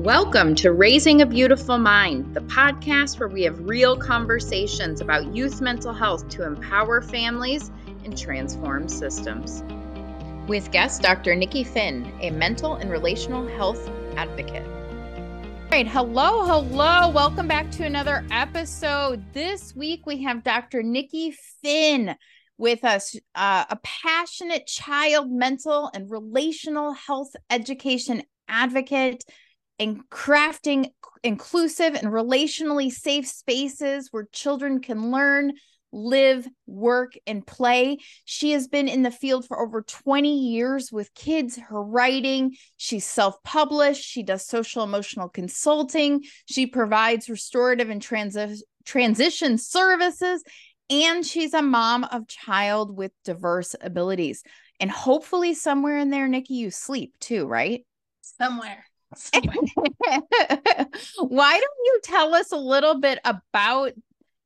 Welcome to Raising a Beautiful Mind, the podcast where we have real conversations about youth mental health to empower families and transform systems. With guest Dr. Nikki Fynn, a mental and relational health advocate. All right, hello, hello. Welcome back to another episode. This week we have Dr. Nikki Fynn with us, uh, a passionate child mental and relational health education advocate and crafting inclusive and relationally safe spaces where children can learn, live, work, and play. She has been in the field for over 20 years with kids, her writing. She's self published. She does social emotional consulting. She provides restorative and transi- transition services. And she's a mom of child with diverse abilities. And hopefully, somewhere in there, Nikki, you sleep too, right? Somewhere. Why don't you tell us a little bit about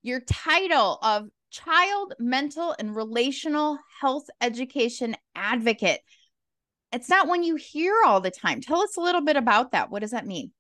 your title of Child Mental and Relational Health Education Advocate? It's not one you hear all the time. Tell us a little bit about that. What does that mean?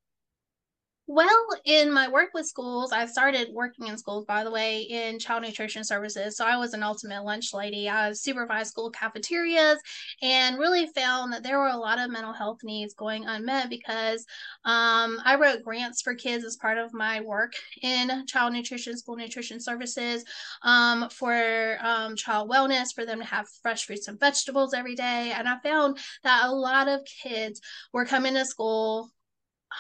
Well, in my work with schools, I started working in schools, by the way, in child nutrition services. So I was an ultimate lunch lady. I supervised school cafeterias and really found that there were a lot of mental health needs going unmet because um, I wrote grants for kids as part of my work in child nutrition, school nutrition services um, for um, child wellness, for them to have fresh fruits and vegetables every day. And I found that a lot of kids were coming to school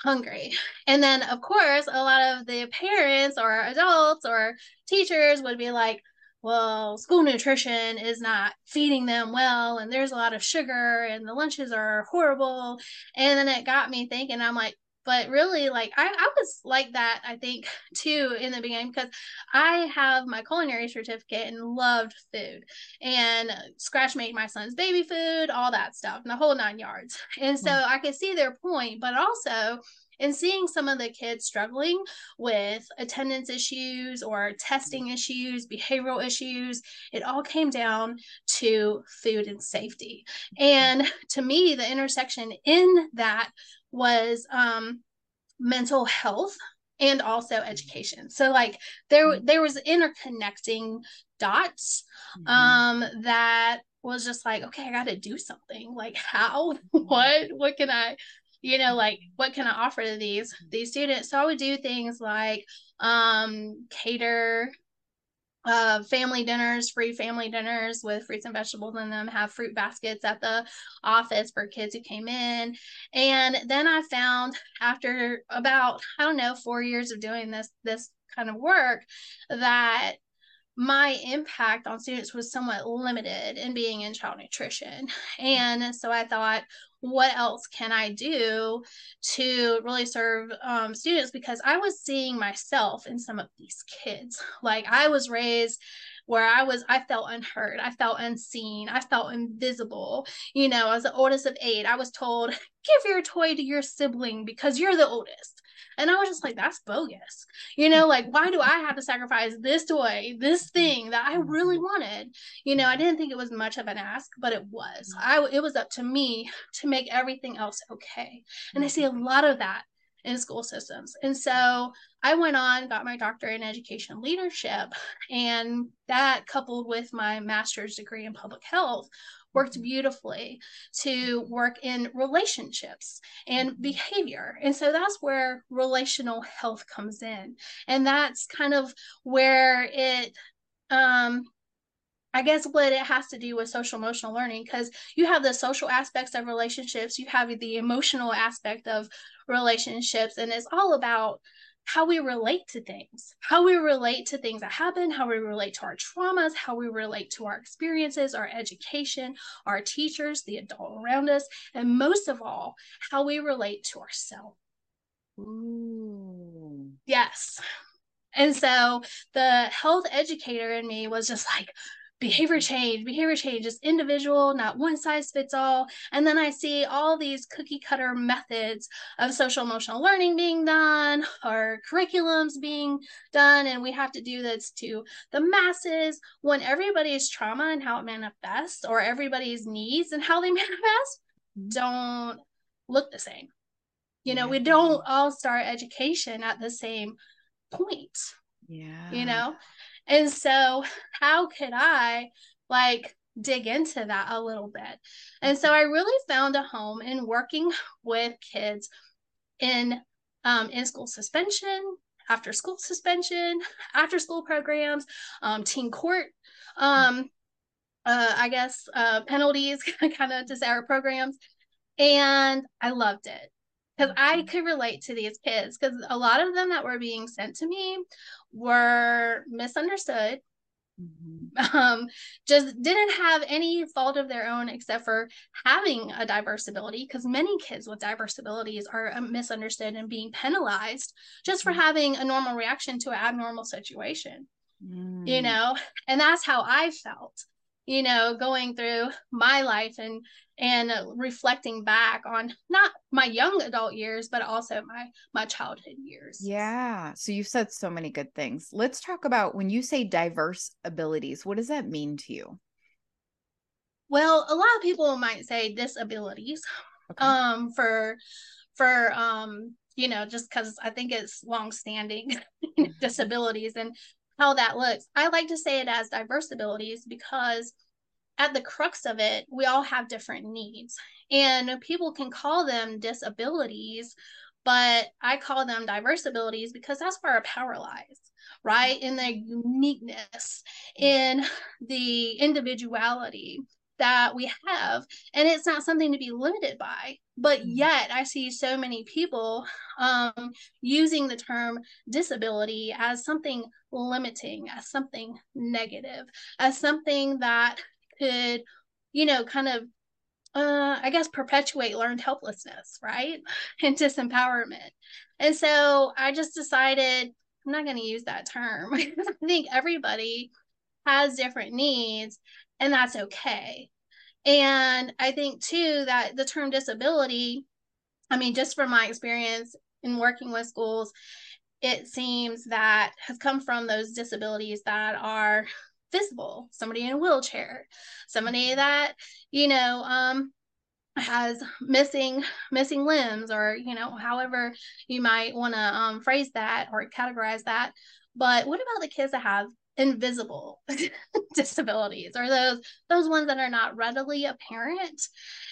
hungry. And then, of course, a lot of the parents or adults or teachers would be like, well, school nutrition is not feeding them well, and there's a lot of sugar, and the lunches are horrible. And then it got me thinking, I'm like, but really like I, I was like that i think too in the beginning because i have my culinary certificate and loved food and scratch made my son's baby food all that stuff and the whole nine yards and so mm. i could see their point but also in seeing some of the kids struggling with attendance issues or testing issues, behavioral issues, it all came down to food and safety. And to me, the intersection in that was um, mental health and also education. So like there mm-hmm. there was interconnecting dots mm-hmm. um that was just like okay, I got to do something. Like how what what can I you know like what can I offer to these these students? So I would do things like um cater uh, family dinners, free family dinners with fruits and vegetables in them, have fruit baskets at the office for kids who came in. And then I found after about, I don't know, four years of doing this, this kind of work that my impact on students was somewhat limited in being in child nutrition. And so I thought, what else can I do to really serve um, students? Because I was seeing myself in some of these kids. Like I was raised where I was, I felt unheard, I felt unseen, I felt invisible. You know, as the oldest of eight, I was told, give your toy to your sibling because you're the oldest. And I was just like, that's bogus. You know, like, why do I have to sacrifice this toy, this thing that I really wanted? You know, I didn't think it was much of an ask, but it was. Mm-hmm. I it was up to me to make everything else okay. And I mm-hmm. see a lot of that in school systems. And so I went on, got my doctorate in education leadership, and that coupled with my master's degree in public health worked beautifully to work in relationships and mm-hmm. behavior. And so that's where relational health comes in. And that's kind of where it um I guess what it has to do with social emotional learning because you have the social aspects of relationships, you have the emotional aspect of relationships, and it's all about how we relate to things, how we relate to things that happen, how we relate to our traumas, how we relate to our experiences, our education, our teachers, the adult around us, and most of all, how we relate to ourselves. Ooh. Yes. And so the health educator in me was just like, behavior change, behavior change is individual, not one size fits all. And then I see all these cookie cutter methods of social emotional learning being done or curriculums being done. And we have to do this to the masses when everybody's trauma and how it manifests or everybody's needs and how they manifest don't look the same. You know, we don't all start education at the same point. Yeah. You know? And so how could I like dig into that a little bit? And so I really found a home in working with kids in um, in school suspension, after school suspension, after school programs, um, teen court, um, uh, I guess, uh, penalties, kind of to our programs. And I loved it because I could relate to these kids because a lot of them that were being sent to me were misunderstood mm-hmm. um, just didn't have any fault of their own except for having a diverse ability because many kids with diverse abilities are uh, misunderstood and being penalized just for mm-hmm. having a normal reaction to an abnormal situation mm. you know and that's how i felt you know going through my life and and reflecting back on not my young adult years but also my my childhood years. Yeah. So you've said so many good things. Let's talk about when you say diverse abilities what does that mean to you? Well a lot of people might say disabilities okay. um for for um you know just because i think it's long standing mm-hmm. disabilities. And how that looks i like to say it as diverse abilities because at the crux of it, we all have different needs. And people can call them disabilities, but I call them diverse abilities because that's where our power lies, right? In the uniqueness, in the individuality that we have. And it's not something to be limited by. But mm-hmm. yet, I see so many people um, using the term disability as something limiting, as something negative, as something that could, you know, kind of uh, I guess perpetuate learned helplessness, right? And disempowerment. And so I just decided I'm not going to use that term. I think everybody has different needs, and that's okay. And I think too that the term disability, I mean, just from my experience in working with schools, it seems that has come from those disabilities that are visible somebody in a wheelchair somebody mm-hmm. that you know um has missing missing limbs or you know however you might want to um, phrase that or categorize that but what about the kids that have invisible disabilities or those those ones that are not readily apparent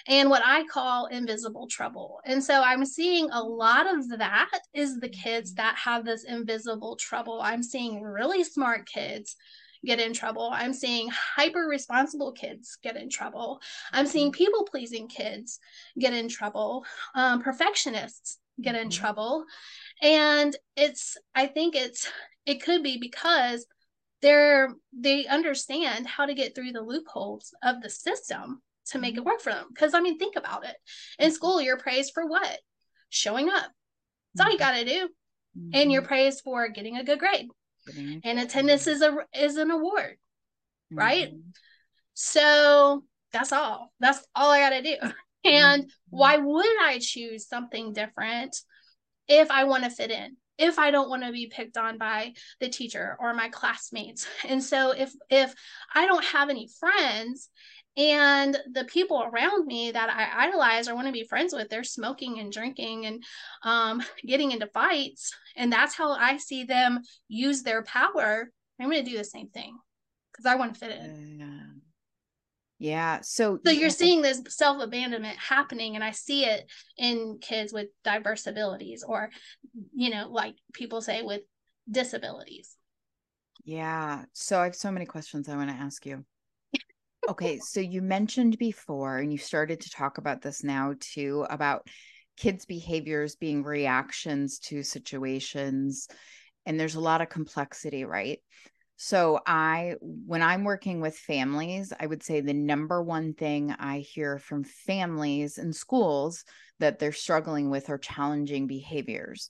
and what i call invisible trouble and so i'm seeing a lot of that is the kids that have this invisible trouble i'm seeing really smart kids get in trouble. I'm seeing hyper responsible kids get in trouble. I'm seeing mm-hmm. people pleasing kids get in trouble. Um, perfectionists get in mm-hmm. trouble. And it's, I think it's, it could be because they're, they understand how to get through the loopholes of the system to make it mm-hmm. work for them. Because I mean, think about it. In school, you're praised for what? Showing up. That's all you got to do. And you're praised for getting a good grade and attendance is a is an award mm-hmm. right so that's all that's all i gotta do and mm-hmm. why would i choose something different if i want to fit in if i don't want to be picked on by the teacher or my classmates. And so if if i don't have any friends and the people around me that i idolize or want to be friends with they're smoking and drinking and um, getting into fights and that's how i see them use their power i'm going to do the same thing because i want to fit in yeah so so you're seeing this self-abandonment happening and i see it in kids with diverse abilities or you know like people say with disabilities yeah so i have so many questions i want to ask you okay, so you mentioned before, and you started to talk about this now too, about kids' behaviors being reactions to situations. And there's a lot of complexity, right? So, I, when I'm working with families, I would say the number one thing I hear from families and schools that they're struggling with are challenging behaviors.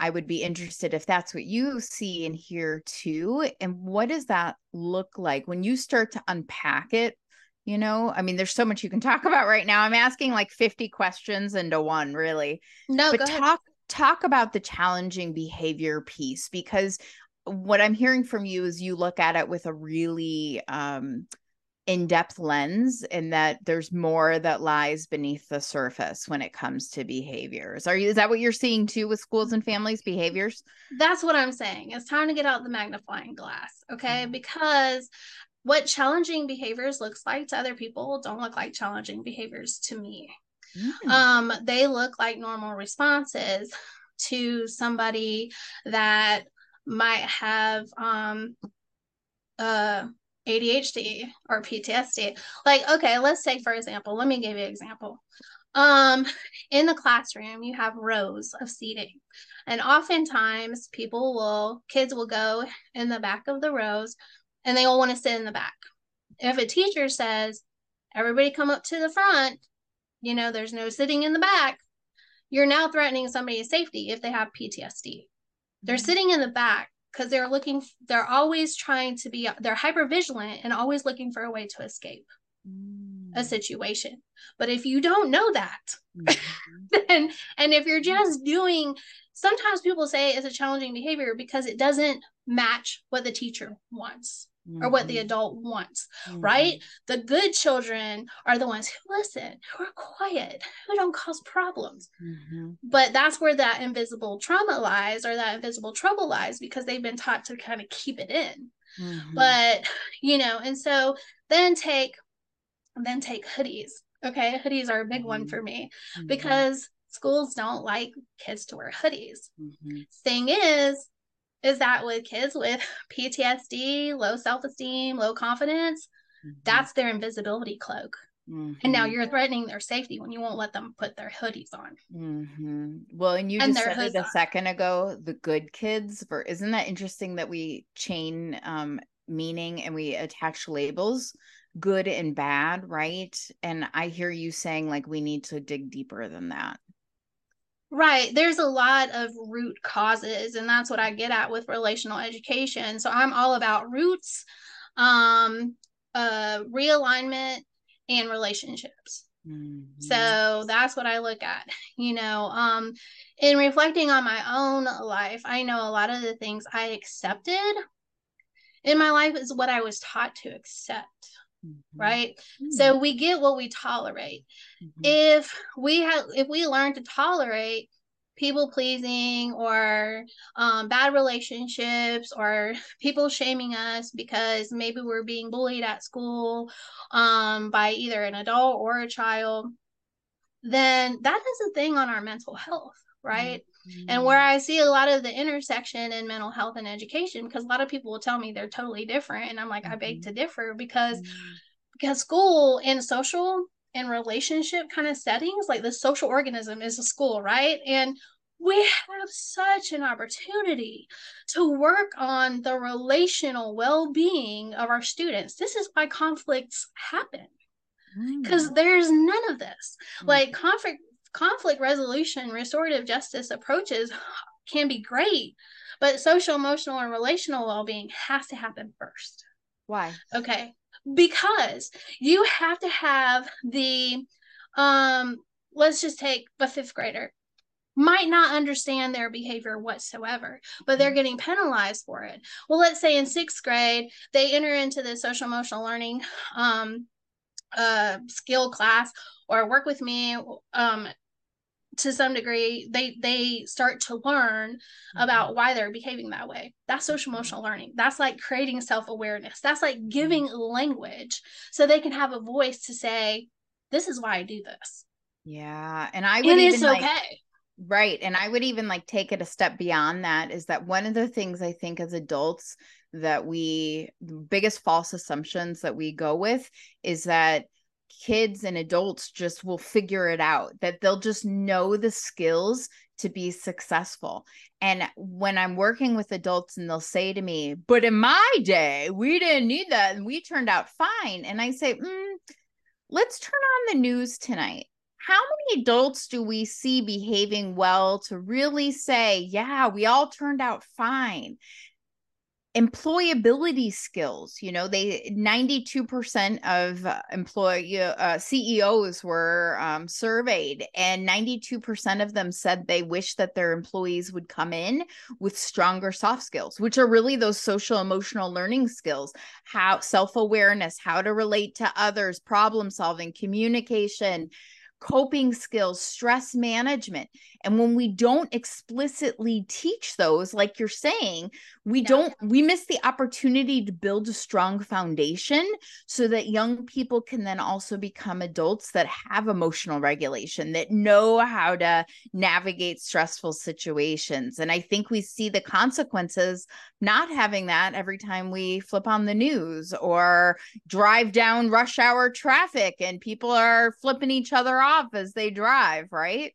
I would be interested if that's what you see and hear too. And what does that look like when you start to unpack it? You know, I mean, there's so much you can talk about right now. I'm asking like 50 questions into one, really. No, but talk talk about the challenging behavior piece because what I'm hearing from you is you look at it with a really um in-depth lens and that there's more that lies beneath the surface when it comes to behaviors. Are you is that what you're seeing too with schools and families behaviors? That's what i'm saying. It's time to get out the magnifying glass okay? Mm-hmm. because what challenging behaviors looks like to other people don't look like challenging behaviors to me. Mm. um they look like normal responses to somebody that might have um uh ADHD or PTSD. Like, okay, let's take for example, let me give you an example. Um, in the classroom, you have rows of seating, and oftentimes people will, kids will go in the back of the rows and they all want to sit in the back. If a teacher says, everybody come up to the front, you know, there's no sitting in the back, you're now threatening somebody's safety if they have PTSD. They're mm-hmm. sitting in the back because they're looking they're always trying to be they're hyper vigilant and always looking for a way to escape mm. a situation but if you don't know that mm-hmm. then and if you're just doing sometimes people say it's a challenging behavior because it doesn't match what the teacher wants mm-hmm. or what the mm-hmm. adult wants, mm-hmm. right? The good children are the ones who listen, who are quiet, who don't cause problems. Mm-hmm. But that's where that invisible trauma lies or that invisible trouble lies because they've been taught to kind of keep it in. Mm-hmm. But, you know, and so then take then take hoodies. Okay, hoodies are a big one mm-hmm. for me because schools don't like kids to wear hoodies. Thing is, is that with kids with PTSD, low self esteem, low confidence, mm-hmm. that's their invisibility cloak. Mm-hmm. And now mm-hmm. you're threatening their safety when you won't let them put their hoodies on. Mm-hmm. Well, and you and just said it a on. second ago, the good kids. For isn't that interesting that we chain um, meaning and we attach labels, good and bad, right? And I hear you saying like we need to dig deeper than that. Right. There's a lot of root causes, and that's what I get at with relational education. So I'm all about roots, um, uh, realignment, and relationships. Mm-hmm. So that's what I look at. You know, um, in reflecting on my own life, I know a lot of the things I accepted in my life is what I was taught to accept. Mm-hmm. right mm-hmm. so we get what we tolerate mm-hmm. if we have if we learn to tolerate people pleasing or um, bad relationships or people shaming us because maybe we're being bullied at school um, by either an adult or a child then that is a thing on our mental health right mm-hmm. and where i see a lot of the intersection in mental health and education because a lot of people will tell me they're totally different and i'm like mm-hmm. i beg mm-hmm. to differ because mm-hmm. because school and social and relationship kind of settings like the social organism is a school right and we have such an opportunity to work on the relational well-being of our students this is why conflicts happen because mm. there's none of this like conflict conflict resolution, restorative justice approaches can be great, but social, emotional, and relational well being has to happen first. Why? Okay. Because you have to have the, um, let's just take a fifth grader might not understand their behavior whatsoever, but they're mm-hmm. getting penalized for it. Well, let's say in sixth grade, they enter into the social emotional learning um, uh, skill class or work with me um, to some degree they they start to learn mm-hmm. about why they're behaving that way that's social mm-hmm. emotional learning that's like creating self-awareness that's like giving mm-hmm. language so they can have a voice to say this is why i do this yeah and i would it even is like, okay right and i would even like take it a step beyond that is that one of the things i think as adults that we the biggest false assumptions that we go with is that kids and adults just will figure it out that they'll just know the skills to be successful. And when i'm working with adults and they'll say to me but in my day we didn't need that and we turned out fine and i say mm, let's turn on the news tonight. How many adults do we see behaving well to really say yeah we all turned out fine employability skills you know they 92% of uh, employee uh, ceos were um, surveyed and 92% of them said they wish that their employees would come in with stronger soft skills which are really those social emotional learning skills how self-awareness how to relate to others problem solving communication coping skills, stress management. And when we don't explicitly teach those, like you're saying, we don't, we miss the opportunity to build a strong foundation so that young people can then also become adults that have emotional regulation, that know how to navigate stressful situations. And I think we see the consequences not having that every time we flip on the news or drive down rush hour traffic and people are flipping each other off as they drive, right?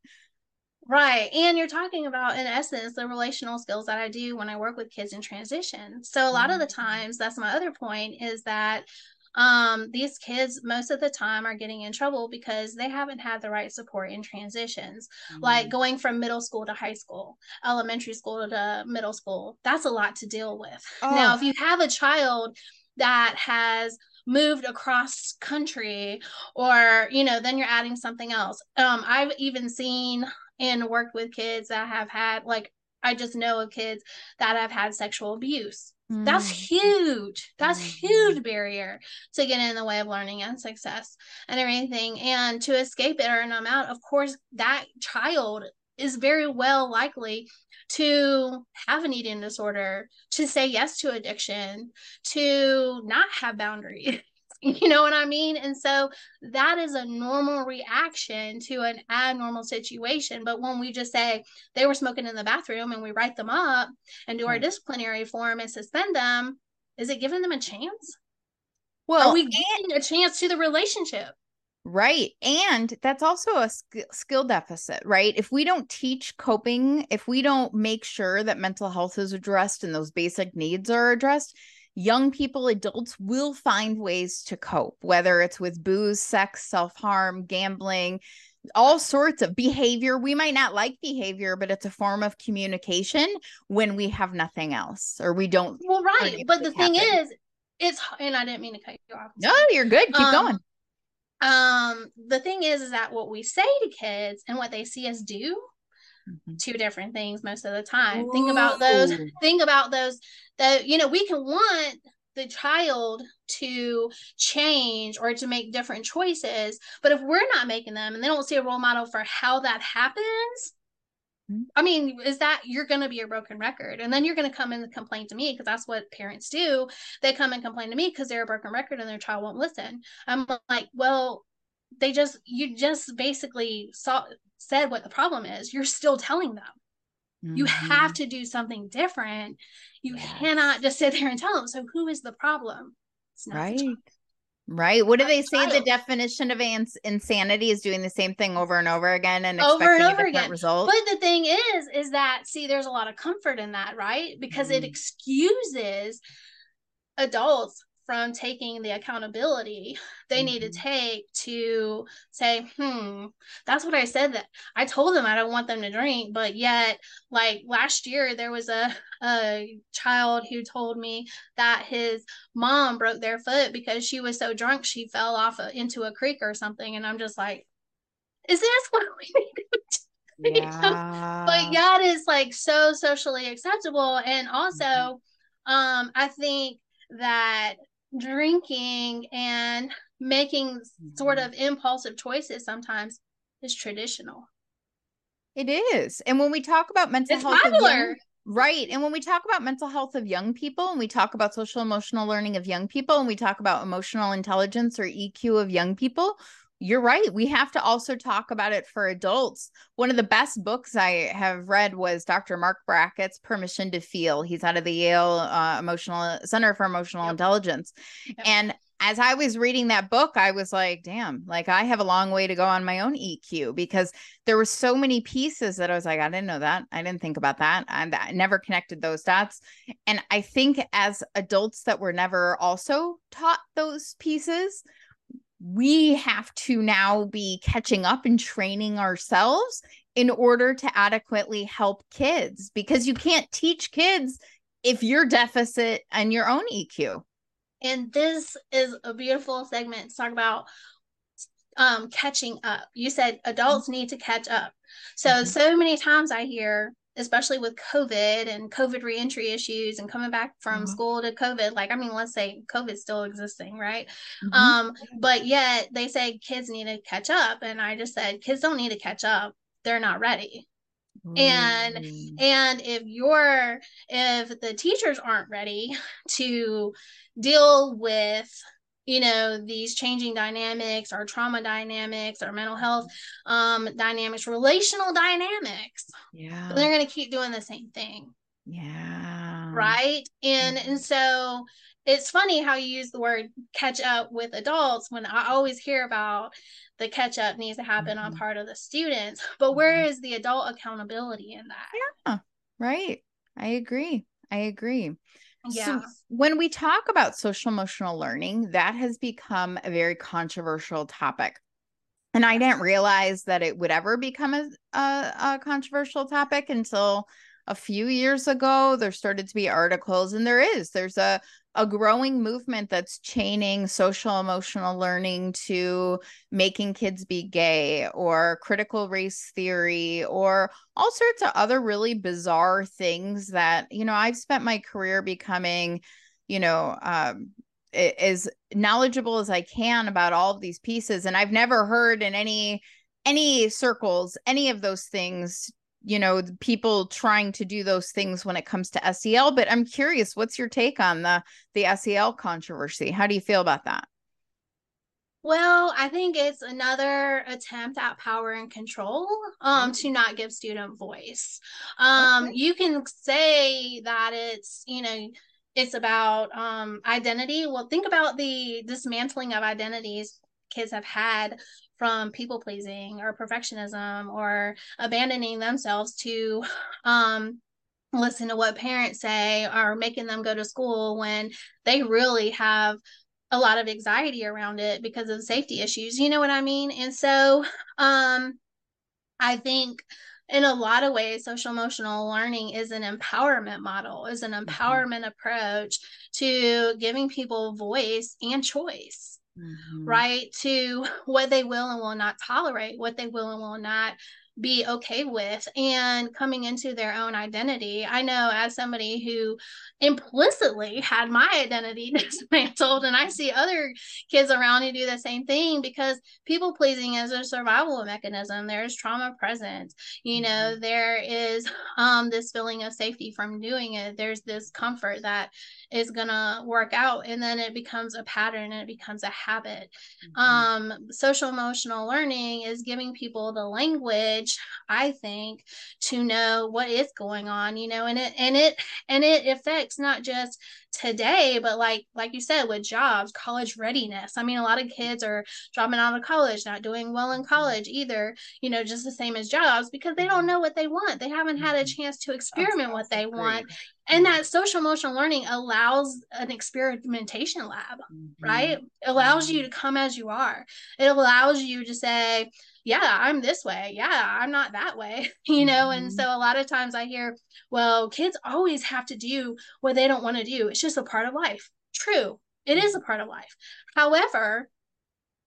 Right. And you're talking about, in essence, the relational skills that I do when I work with kids in transition. So, a lot of the mm-hmm. times, that's my other point is that um, these kids, most of the time, are getting in trouble because they haven't had the right support in transitions, mm-hmm. like going from middle school to high school, elementary school to middle school. That's a lot to deal with. Oh. Now, if you have a child that has moved across country or you know then you're adding something else um i've even seen and worked with kids that have had like I just know of kids that have had sexual abuse. Mm. That's huge. That's mm. huge barrier to get in the way of learning and success and everything. And to escape it or numb out, of course, that child is very well likely to have an eating disorder, to say yes to addiction, to not have boundaries. You know what I mean? And so that is a normal reaction to an abnormal situation. But when we just say they were smoking in the bathroom and we write them up and do our disciplinary form and suspend them, is it giving them a chance? Well, are we giving a chance to the relationship? Right. And that's also a sk- skill deficit, right? If we don't teach coping, if we don't make sure that mental health is addressed and those basic needs are addressed, young people, adults will find ways to cope, whether it's with booze, sex, self harm, gambling, all sorts of behavior. We might not like behavior, but it's a form of communication when we have nothing else or we don't. Well, right. But the thing is, it's, and I didn't mean to cut you off. No, you're good. Keep um, going. Um, the thing is, is that what we say to kids and what they see us do mm-hmm. two different things most of the time. Ooh. Think about those. Think about those. That you know, we can want the child to change or to make different choices, but if we're not making them and they don't see a role model for how that happens, mm-hmm. I mean, is that you're going to be a broken record? And then you're going to come and complain to me because that's what parents do. They come and complain to me because they're a broken record and their child won't listen. I'm like, well, they just, you just basically saw, said what the problem is, you're still telling them. Mm-hmm. You have to do something different. You yes. cannot just sit there and tell them. So, who is the problem? right. Right. What do they say? The definition of ans- insanity is doing the same thing over and over again and over and over again. Result. But the thing is, is that see, there's a lot of comfort in that, right? Because mm. it excuses adults from taking the accountability they mm-hmm. need to mm-hmm. take to say, hmm, that's what I said that I told them I don't want them to drink. But yet, like last year, there was a, a child who told me that his mom broke their foot because she was so drunk she fell off a, into a creek or something. And I'm just like, is this what we need to do? But yeah. but that is like so socially acceptable. And also, mm-hmm. um, I think that drinking and making sort mm-hmm. of impulsive choices sometimes is traditional. It is. And when we talk about mental it's health, young, right. And when we talk about mental health of young people and we talk about social emotional learning of young people and we talk about emotional intelligence or EQ of young people, you're right. We have to also talk about it for adults. One of the best books I have read was Dr. Mark Brackett's Permission to Feel. He's out of the Yale uh, Emotional Center for Emotional yep. Intelligence. Yep. And as I was reading that book, I was like, damn, like I have a long way to go on my own EQ because there were so many pieces that I was like, I didn't know that. I didn't think about that. And I never connected those dots. And I think as adults that were never also taught those pieces, we have to now be catching up and training ourselves in order to adequately help kids because you can't teach kids if you're deficit and your own EQ. And this is a beautiful segment to talk about um, catching up. You said adults need to catch up. So, mm-hmm. so many times I hear, especially with COVID and COVID reentry issues and coming back from mm-hmm. school to COVID, like, I mean, let's say COVID's still existing, right? Mm-hmm. Um, but yet they say kids need to catch up. And I just said, kids don't need to catch up. They're not ready and and if you're if the teachers aren't ready to deal with you know these changing dynamics our trauma dynamics our mental health um dynamics relational dynamics yeah. they're going to keep doing the same thing. Yeah. Right? And mm-hmm. and so it's funny how you use the word catch up with adults when i always hear about the catch up needs to happen mm-hmm. on part of the students but mm-hmm. where is the adult accountability in that? Yeah. Right. I agree. I agree yeah. So when we talk about social emotional learning, that has become a very controversial topic. And I didn't realize that it would ever become a, a, a controversial topic until a few years ago there started to be articles and there is there's a a growing movement that's chaining social emotional learning to making kids be gay or critical race theory or all sorts of other really bizarre things that you know I've spent my career becoming you know um, as knowledgeable as I can about all of these pieces. And I've never heard in any any circles any of those things you know people trying to do those things when it comes to SEL but I'm curious what's your take on the the SEL controversy how do you feel about that well, I think it's another attempt at power and control um, to not give student voice. Um, okay. You can say that it's, you know, it's about um, identity. Well, think about the dismantling of identities kids have had from people pleasing or perfectionism or abandoning themselves to um, listen to what parents say or making them go to school when they really have a lot of anxiety around it because of safety issues you know what i mean and so um i think in a lot of ways social emotional learning is an empowerment model is an mm-hmm. empowerment mm-hmm. approach to giving people voice and choice mm-hmm. right? To what they will and will not tolerate, what they will and will not be okay with and coming into their own identity. I know as somebody who implicitly had my identity dismantled, and I see other kids around who do the same thing because people pleasing is a survival mechanism. There's trauma present, you know, mm-hmm. there is um, this feeling of safety from doing it. There's this comfort that is going to work out, and then it becomes a pattern and it becomes a habit. Mm-hmm. Um, social emotional learning is giving people the language i think to know what is going on you know and it and it and it affects not just today but like like you said with jobs college readiness. I mean a lot of kids are dropping out of college not doing well in college either you know just the same as jobs because they don't know what they want. They haven't had a mm-hmm. chance to experiment what they want. and that social emotional learning allows an experimentation lab mm-hmm. right? It allows you mm-hmm. to come as you are. It allows you to say yeah i'm this way. Yeah i'm not that way you know mm-hmm. and so a lot of times i hear well kids always have to do what they don't want to do. It's just a part of life. True it is a part of life. However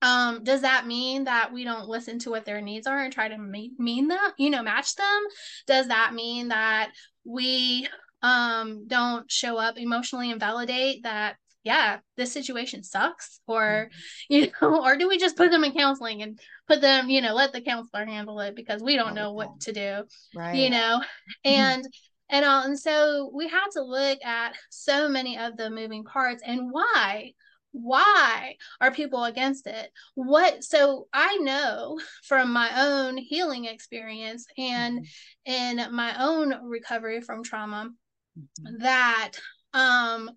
um does that mean that we don't listen to what their needs are and try to mean them you know match them? Does that mean that we um don't show up emotionally and validate that yeah this situation sucks or mm-hmm. you know or do we just put them in counseling and put them you know let the counselor handle it because we don't know what to do right you know and and all and so we have to look at so many of the moving parts and why why are people against it what so i know from my own healing experience and mm-hmm. in my own recovery from trauma mm-hmm. that um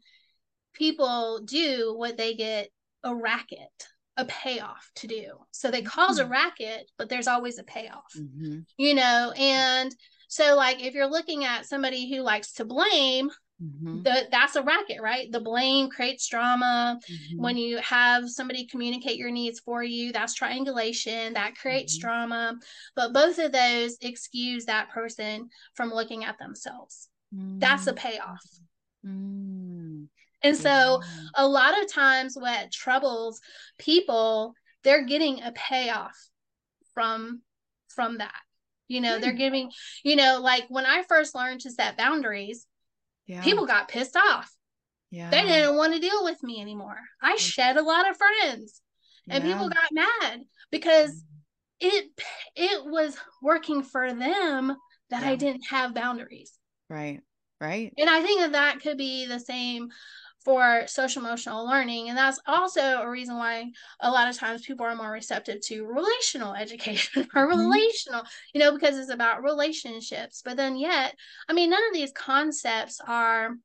people do what they get a racket a payoff to do so they cause mm-hmm. a racket but there's always a payoff mm-hmm. you know and so like if you're looking at somebody who likes to blame Mm-hmm. The, that's a racket, right? The blame creates drama. Mm-hmm. When you have somebody communicate your needs for you, that's triangulation, that creates mm-hmm. drama. But both of those excuse that person from looking at themselves. That's a mm-hmm. payoff Mm. And so a lot of times what troubles people, they're getting a payoff from from that. You know, mm. they're giving, you know, like when I first learned to set boundaries, yeah. people got pissed off. Yeah. They didn't want to deal with me anymore. I shed a lot of friends and yeah. people got mad because mm. it it was working for them that I didn't have boundaries. Right. Right. And I think that that could be the same for social emotional learning. And that's also a reason why a lot of times people are more receptive to relational education or mm-hmm. relational, you know, because it's about relationships. But then yet, I mean, none of these concepts are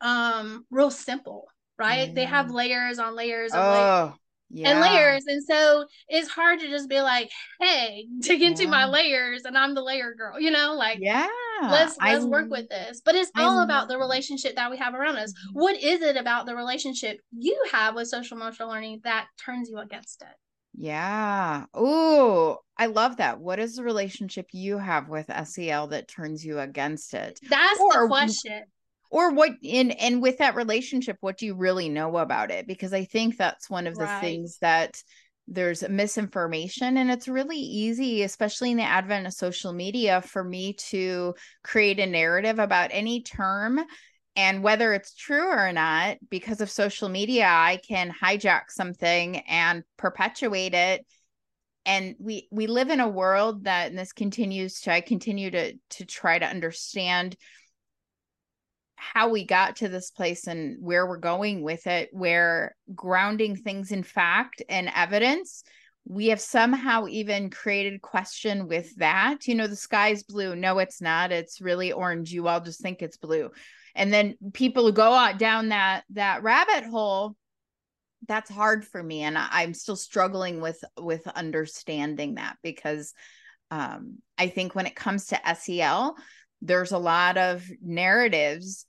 um real simple, right? Mm. They have layers on layers of oh. layers yeah. and layers. And so it's hard to just be like, hey, dig into my layers and I'm the layer girl, you know, like yeah, let's let's I, work with this. But it's all I, about the relationship that we have around us. What is it about the relationship you have with social emotional learning that turns you against it? Yeah. Oh, I love that. What is the relationship you have with SEL that turns you against it? That's or, the question or what in and with that relationship what do you really know about it because i think that's one of the right. things that there's misinformation and it's really easy especially in the advent of social media for me to create a narrative about any term and whether it's true or not because of social media i can hijack something and perpetuate it and we we live in a world that and this continues to i continue to to try to understand how we got to this place and where we're going with it, where grounding things in fact and evidence, we have somehow even created question with that. You know, the sky's blue. No, it's not. It's really orange. You all just think it's blue. And then people go out down that that rabbit hole. That's hard for me. And I'm still struggling with with understanding that because um, I think when it comes to SEL, there's a lot of narratives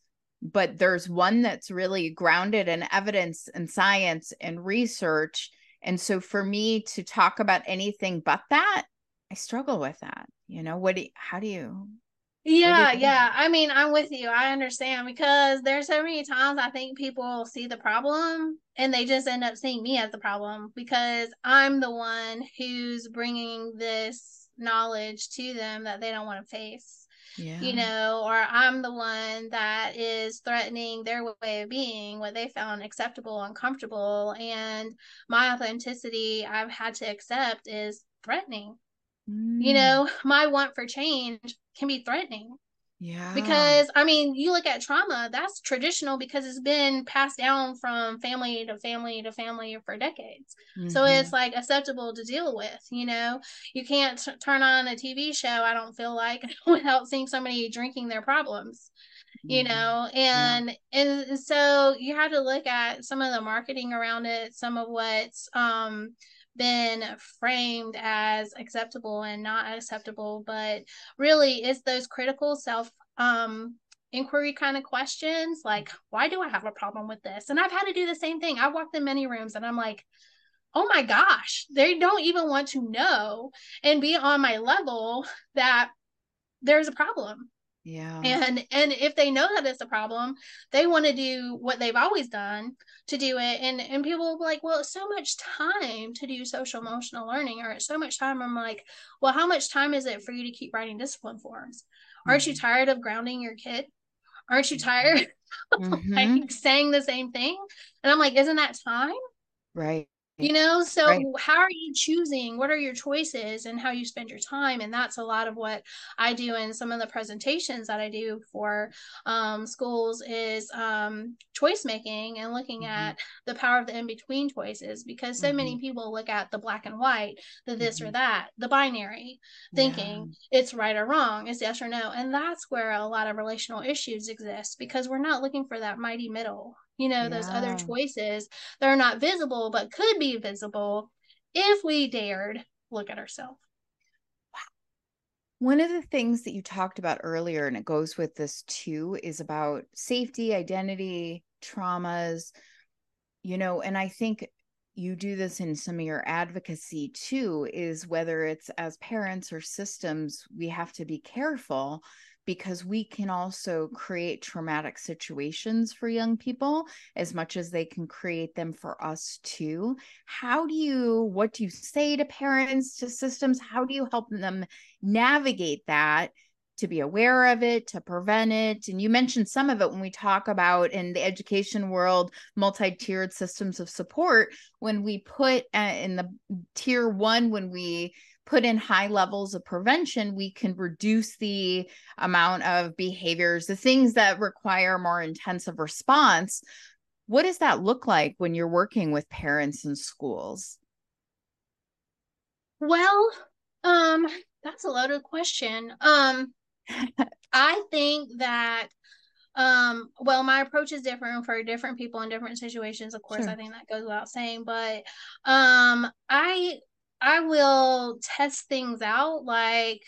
but there's one that's really grounded in evidence and science and research. And so for me to talk about anything but that i struggle with that you know? What do you, how do you yeah yeah i mean i'm with you i understand because there's so many times i think people see the problem and they just end up seeing me as the problem because i'm the one who's bringing this knowledge to them that they don't want to face yeah. you know, or I'm the one that is threatening their way of being, what they found acceptable, uncomfortable. And my authenticity I've had to accept is threatening. Mm. You know, my want for change can be threatening. Yeah. Because I mean, you look at trauma, that's traditional because it's been passed down from family to family to family for decades. Mm-hmm. So it's like acceptable to deal with, you know. You can't t- turn on a TV show, I don't feel like, without seeing somebody drinking their problems. Mm-hmm. You know, and yeah. and so you have to look at some of the marketing around it, some of what's um been framed as acceptable and not acceptable but really is those critical self um inquiry kind of questions like why do i have a problem with this? And i've had to do the same thing. I've walked in many rooms and i'm like oh my gosh they don't even want to know and be on my level that there's a problem yeah. And and if they know that it's a problem they want to do what they've always done to do it. And and people will be like well it's so much time to do social emotional learning or it's so much time. I'm like well how much time is it for you to keep writing discipline forms? Mm-hmm. aren't you mm-hmm. tired of grounding your kid? Aren't you tired mm-hmm. like saying the same thing? And i'm like isn't that time? Right you know so right. how are you choosing what are your choices and how you spend your time and that's a lot of what i do in some of the presentations that i do for um, schools is um, choice making and looking mm-hmm. at the power of the in-between choices because so mm-hmm. many people look at the black and white the this mm-hmm. or that the binary thinking yeah. it's right or wrong it's yes or no and that's where a lot of relational issues exist because we're not looking for that mighty middle you know, yeah. those other choices that are not visible but could be visible if we dared look at ourselves. One of the things that you talked about earlier, and it goes with this too, is about safety, identity, traumas, you know, and I think you do this in some of your advocacy too is whether it's as parents or systems we have to be careful because we can also create traumatic situations for young people as much as they can create them for us too. How do you, what do you say to parents, to systems? How do you help them navigate that? To be aware of it, to prevent it. And you mentioned some of it when we talk about in the education world, multi tiered systems of support. When we put uh, in the tier one, when we put in high levels of prevention, we can reduce the amount of behaviors, the things that require more intensive response. What does that look like when you're working with parents and schools? Well, um, that's a loaded question. Um, I think that um well my approach is different for different people in different situations of course sure. i think that goes without saying but um i I will test things out like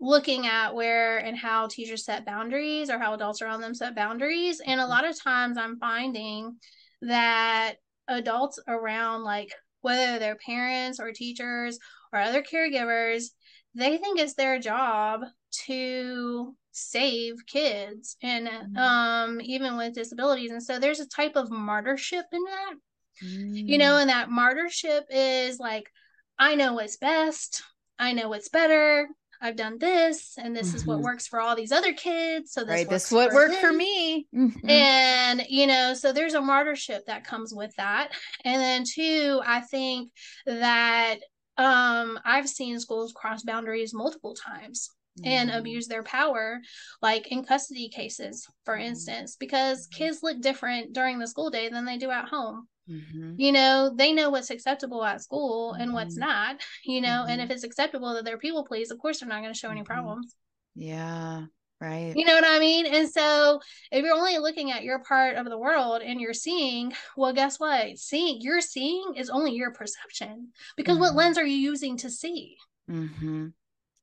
looking at where and how teachers set boundaries or how adults around them set boundaries. And a lot of times I'm finding that adults around, like whether they're parents or teachers or other caregivers, they think it's their job to save kids and mm-hmm. um even with disabilities and so there's a type of martyrship in that mm. you know mm. and that martyrship is like I know what's best. I know what's better. I've done this, and this mm-hmm. is what mm-hmm. works for all these other kids. So this right, this what worked for me. Mm-hmm. And you know, so there's a martyrship that comes with that. And then two, I think that um I've seen schools cross boundaries multiple times mm-hmm. and abuse their power, like in custody cases, for mm-hmm. instance, because mm-hmm. kids look different during the school day than they do at home. Mm-hmm. You know, they know what's acceptable at school and mm-hmm. what's not, you know, mm-hmm. and if it's acceptable that they're people please, of course they're not going to show any mm-hmm. problems. Yeah. Right. You know what I mean? And so if you're only looking at your part of the world and you're seeing, well, guess what? Seeing you're seeing is only your perception because what mm-hmm. lens are you using to see? Mm-hmm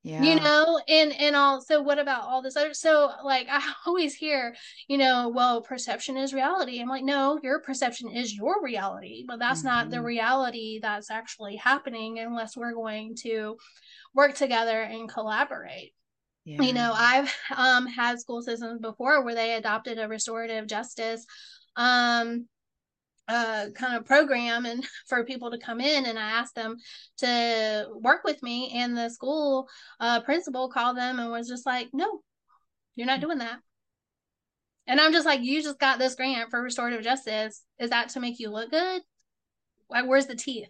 yeah you know and and also what about all this other so like i always hear you know well perception is reality i'm like no your perception is your reality but that's mm-hmm. not the mm-hmm. reality that's actually happening unless we're going to work together and collaborate yeah. you know i've um had school systems before where they adopted a restorative justice um uh, kind of program and for people to come in and I asked them to work with me and the school uh, principal called them and was just like no you're not doing that. And I'm just like you just got this grant for restorative justice. Is that to make you look good? Like where's the teeth?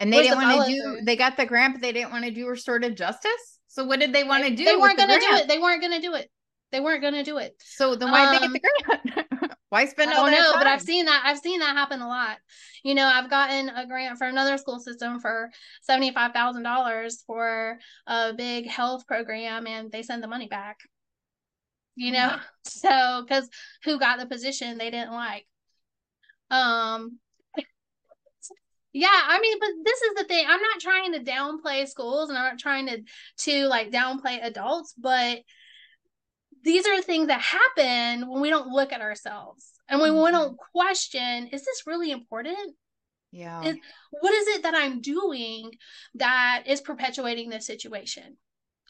And they where's didn't the want to do through? they got the grant but they didn't want to do restorative justice? So what did they want to do they weren't going to do it. They weren't going to do it they weren't going to do it so then why um, they get the um, grant Why spend all that know, time? but I've seen that. I've seen that happen a lot. You know, I've gotten a grant for another school system for seventy five thousand dollars for a big health program, and they send the money back. You know, mm-hmm. so because who got the position they didn't like. Um, yeah, I mean, but this is the thing. I'm not trying to downplay schools and I'm not trying to to like downplay adults, but these are things that happen when we don't look at ourselves and when mm-hmm. we don't question is this really important yeah is, what is it that i'm doing that is perpetuating this situation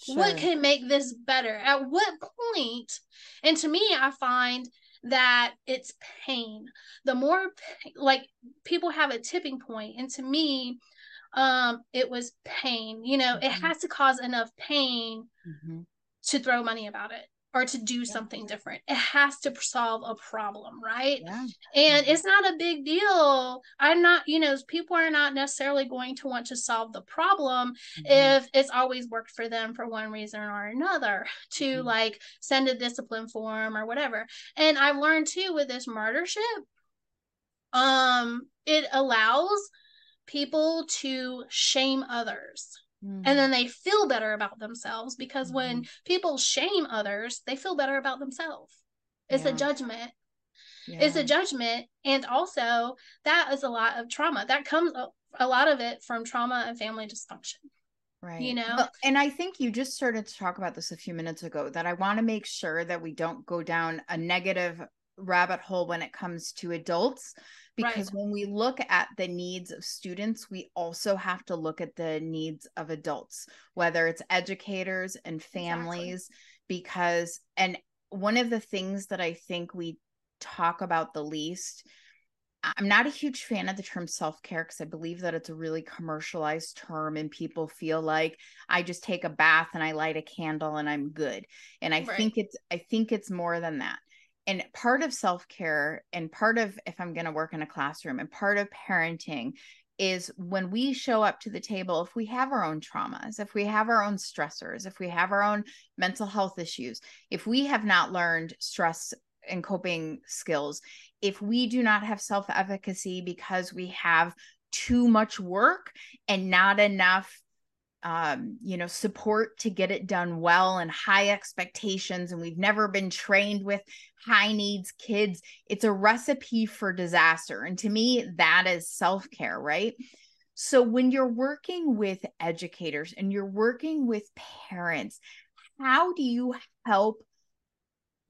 sure. what can make this better at what point and to me i find that it's pain the more like people have a tipping point and to me um it was pain you know mm-hmm. it has to cause enough pain mm-hmm. to throw money about it or to do yeah. something different. It has to solve a problem, right? Yeah. And mm-hmm. it's not a big deal. I'm not, you know, people are not necessarily going to want to solve the problem mm-hmm. if it's always worked for them for one reason or another to mm-hmm. like send a discipline form or whatever. And I've learned too with this martyrship, um, it allows people to shame others Mm-hmm. And then they feel better about themselves because mm-hmm. when people shame others, they feel better about themselves. It's yeah. a judgment. Yeah. It's a judgment. And also, that is a lot of trauma. That comes a lot of it from trauma and family dysfunction. Right. You know, and I think you just started to talk about this a few minutes ago that I want to make sure that we don't go down a negative rabbit hole when it comes to adults because right. when we look at the needs of students we also have to look at the needs of adults whether it's educators and families exactly. because and one of the things that i think we talk about the least I'm not a huge fan of the term self care because I believe that it's a really commercialized term and people feel like I just take a bath and I light a candle and I'm good. And I right. think it's I think it's more than that. And part of self care and part of if I'm going to work in a classroom and part of parenting is when we show up to the table, if we have our own traumas, if we have our own stressors, if we have our own mental health issues, if we have not learned stress and coping skills, if we do not have self efficacy because we have too much work and not enough um, you know, support to get it done well and high expectations, and we've never been trained with high needs kids, it's a recipe for disaster. And to me, that is self care, right? So when you're working with educators and you're working with parents, how do you help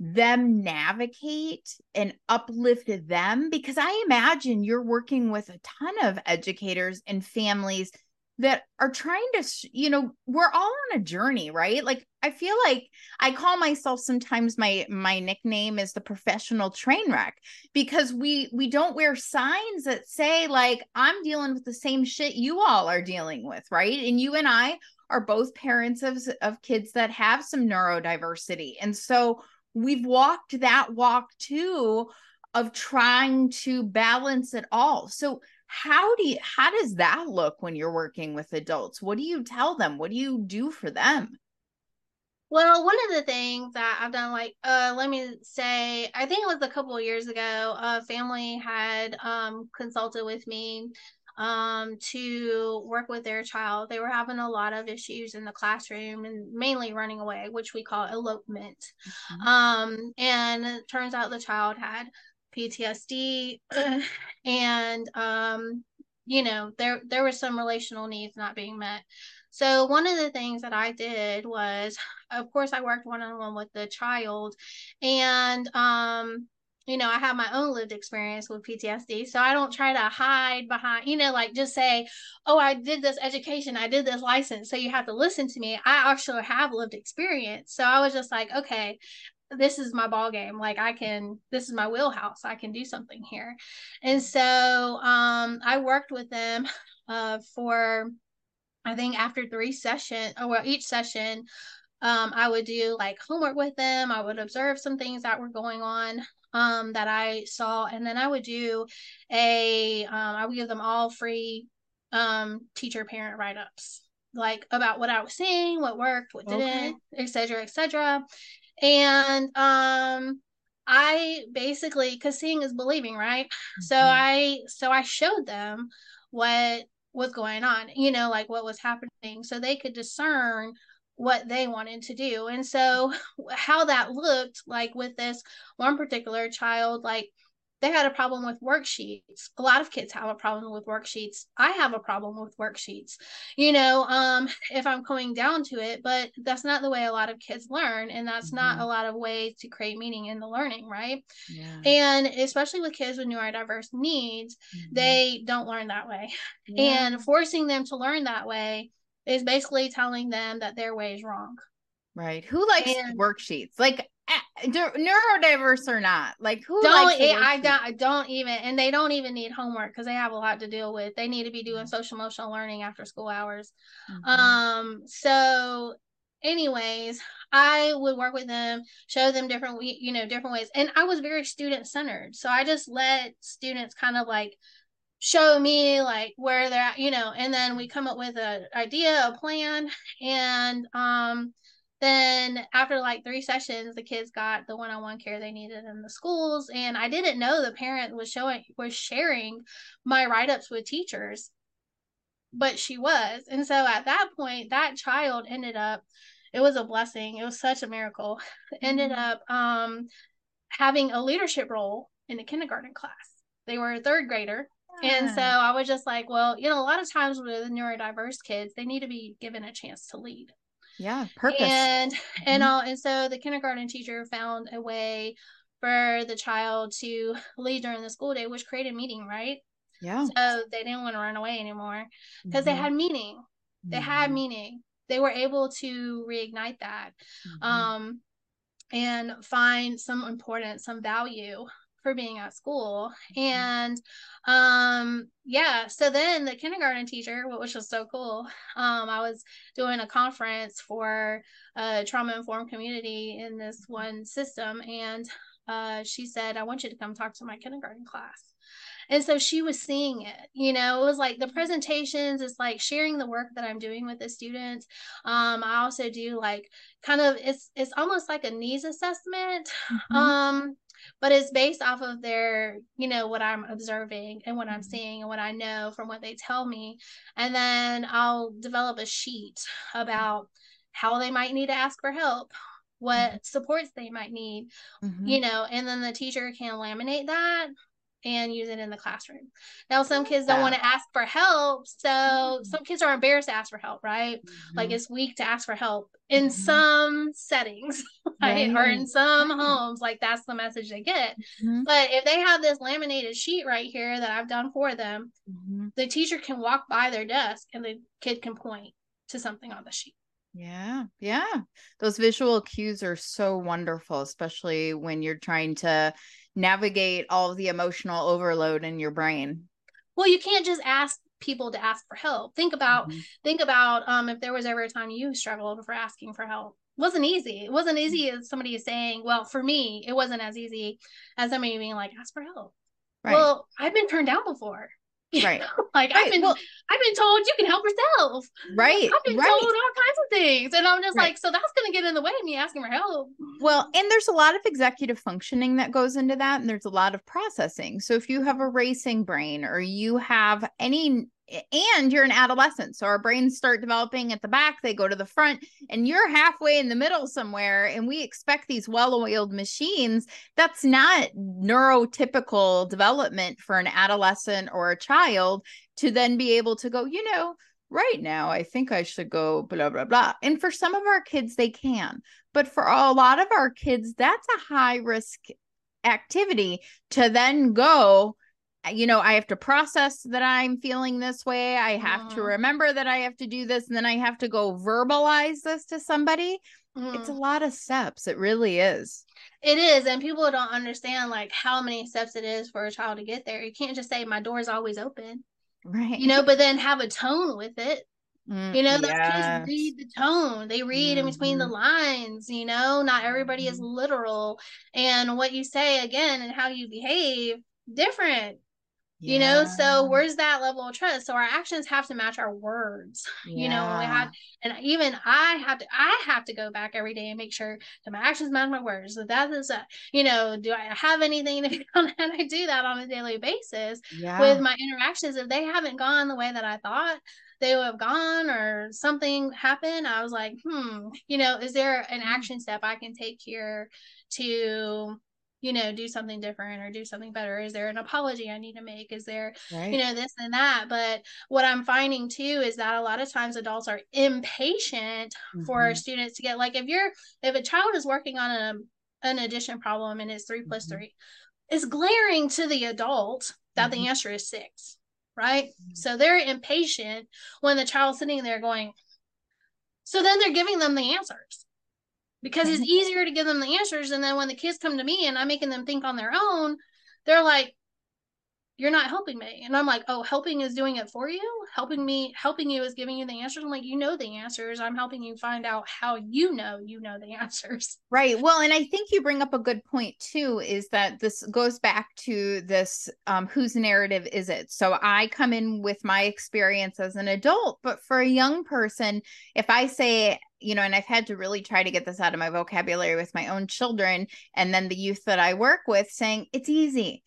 them navigate and uplift them because i imagine you're working with a ton of educators and families that are trying to you know we're all on a journey right? Like i feel like i call myself sometimes my my nickname is the professional train wreck because we we don't wear signs that say like i'm dealing with the same shit you all are dealing with right? And you and i are both parents of of kids that have some neurodiversity. And so we've walked that walk too of trying to balance it all. So how do you how does that look when you're working with adults? What do you tell them? What do you do for them? Well, one of the things that I've done, like, uh, let me say, I think it was a couple of years ago, a family had um, consulted with me um, to work with their child. They were having a lot of issues in the classroom and mainly running away, which we call elopement. Mm-hmm. Um, and it turns out the child had PTSD and um, you know there there were some relational needs not being met so one of the things that i did was of course i worked one-on-one with the child and um you know, I have my own lived experience with PTSD. So I don't try to hide behind, you know, like just say, oh, I did this education, I did this license. So you have to listen to me. I actually have lived experience. So I was just like, okay, this is my ball game. Like I can, this is my wheelhouse. I can do something here. And so um, I worked with them uh, for, I think after three session or well, each session, um, I would do like homework with them. I would observe some things that were going on um, that I saw, and then I would do a um, I would give them all free um, teacher parent write ups like about what I was seeing, what worked, what didn't, etc., etc. And um, I basically because seeing is believing, right? Mm-hmm. So I so I showed them what was going on, you know, like what was happening, so they could discern what they wanted to do. And so, how that looked like with this one particular child, like they had a problem with worksheets. A lot of kids have a problem with worksheets. I have a problem with worksheets, you know, um, if I'm coming down to it, but that's not the way a lot of kids learn. And that's mm-hmm. not a lot of ways to create meaning in the learning, right? Yeah. And especially with kids with neurodiverse needs, mm-hmm. they don't learn that way. Yeah. And forcing them to learn that way is basically telling them that their way is wrong. Right. Who likes and, worksheets? Like neurodiverse or not like who don't I don't I don't even and they don't even need homework because they have a lot to deal with they need to be doing mm-hmm. social emotional learning after school hours mm-hmm. um so anyways i would work with them show them different you know different ways and i was very student centered so i just let students kind of like show me like where they're at, you know, and then we come up with an idea, a plan, and um then after like three sessions the kids got the one-on-one care they needed in the schools and i didn't know the parent was showing was sharing my write-ups with teachers but she was and so at that point that child ended up it was a blessing it was such a miracle ended mm-hmm. up um having a leadership role in the kindergarten class they were a third grader and so I was just like, well, you know, a lot of times with neurodiverse kids, they need to be given a chance to lead. Yeah, purpose. And mm-hmm. and all and so the kindergarten teacher found a way for the child to lead during the school day, which created meaning, right? Yeah. So they didn't want to run away anymore because mm-hmm. they had meaning. They mm-hmm. had meaning. They were able to reignite that mm-hmm. um, and find some importance, some value for being at school. Mm-hmm. And um yeah, so then the kindergarten teacher, which was so cool, um, I was doing a conference for a trauma informed community in this mm-hmm. one system and uh, she said, I want you to come talk to my kindergarten class and so she was seeing it you know it was like the presentations it's like sharing the work that i'm doing with the students um i also do like kind of it's it's almost like a needs assessment mm-hmm. um but it's based off of their you know what i'm observing and what i'm mm-hmm. seeing and what i know from what they tell me and then i'll develop a sheet about how they might need to ask for help what mm-hmm. supports they might need mm-hmm. you know and then the teacher can laminate that and use it in the classroom. Now, some kids don't want to ask for help. So mm-hmm. some kids are embarrassed to ask for help, right? Mm-hmm. Like it's weak to ask for help in mm-hmm. some settings, right? right? Or in some homes, like that's the message they get. Mm-hmm. But if they have this laminated sheet right here that I've done for them, mm-hmm. the teacher can walk by their desk and the kid can point to something on the sheet. Yeah. Yeah. Those visual cues are so wonderful, especially when you're trying to navigate all the emotional overload in your brain. Well you can't just ask people to ask for help. Think about mm-hmm. think about um if there was ever a time you struggled for asking for help. It wasn't easy. It wasn't easy as somebody is saying well for me it wasn't as easy as somebody being like ask for help. Right. well i've been turned down before Right. like right. I've been well, I've been told you can help yourself. Right. I've been right. told all kinds of things. And I'm just right. like, so that's gonna get in the way of me asking for help. Well, and there's a lot of executive functioning that goes into that, and there's a lot of processing. So if you have a racing brain or you have any and you're an adolescent so our brains start developing at the back they go to the front and you're halfway in the middle somewhere and we expect these well-oiled machines that's not neurotypical development for an adolescent or a child to then be able to go you know right now i think i should go blah blah blah. And for some of our kids they can but for a lot of our kids that's a high risk activity to then go you know, I have to process that I'm feeling this way. I have mm. to mm-hmm. remember that I have to do this. And then I have to go verbalize this to somebody. Mm. It's a mm-hmm. lot of steps. It really is. It is. And people don't understand like how many steps it is for a child to get there. You can't just say, my door's always open. Right. You know, but then have a tone with it. Mm, you know, those yes. kids read the tone. They read mm-hmm. in between the mm-hmm. lines, you know, not everybody is literal. And what you say again and how you behave different you know so where's that level of trust so our actions have to match our words yeah. you know we have and even i have to i have to go back every day and make sure that my actions match my words so that is a you know do i have anything to be on and i do that on a daily basis yeah. with my interactions if they haven't gone the way that i thought they would have gone or something happened i was like hmm you know is there an mm. action step i can take here to you know, do something different or do something better? Is there an apology I need to make? Is there, right. you know, this and that? But what I'm finding too is that a lot of times adults are impatient mm-hmm. for students to get like if you're if a child is working on a an addition problem and it's 3 mm-hmm. plus three, it's glaring to the adult that mm-hmm. the answer is six, right? Mm-hmm. So they're impatient when the child's sitting there going, so then they're giving them the answers because it's easier to give them the answers. And then when the kids come to me and I'm making them think on their own, they're like, you're not helping me. And I'm like, oh, helping is doing it for you. Helping me, helping you is giving you the answers. I'm like, you know the answers. I'm helping you find out how you know you know the answers. Right. Well, and I think you bring up a good point too, is that this goes back to this um, whose narrative is it? So I come in with my experience as an adult, but for a young person, if I say, you know, and I've had to really try to get this out of my vocabulary with my own children and then the youth that I work with saying it's easy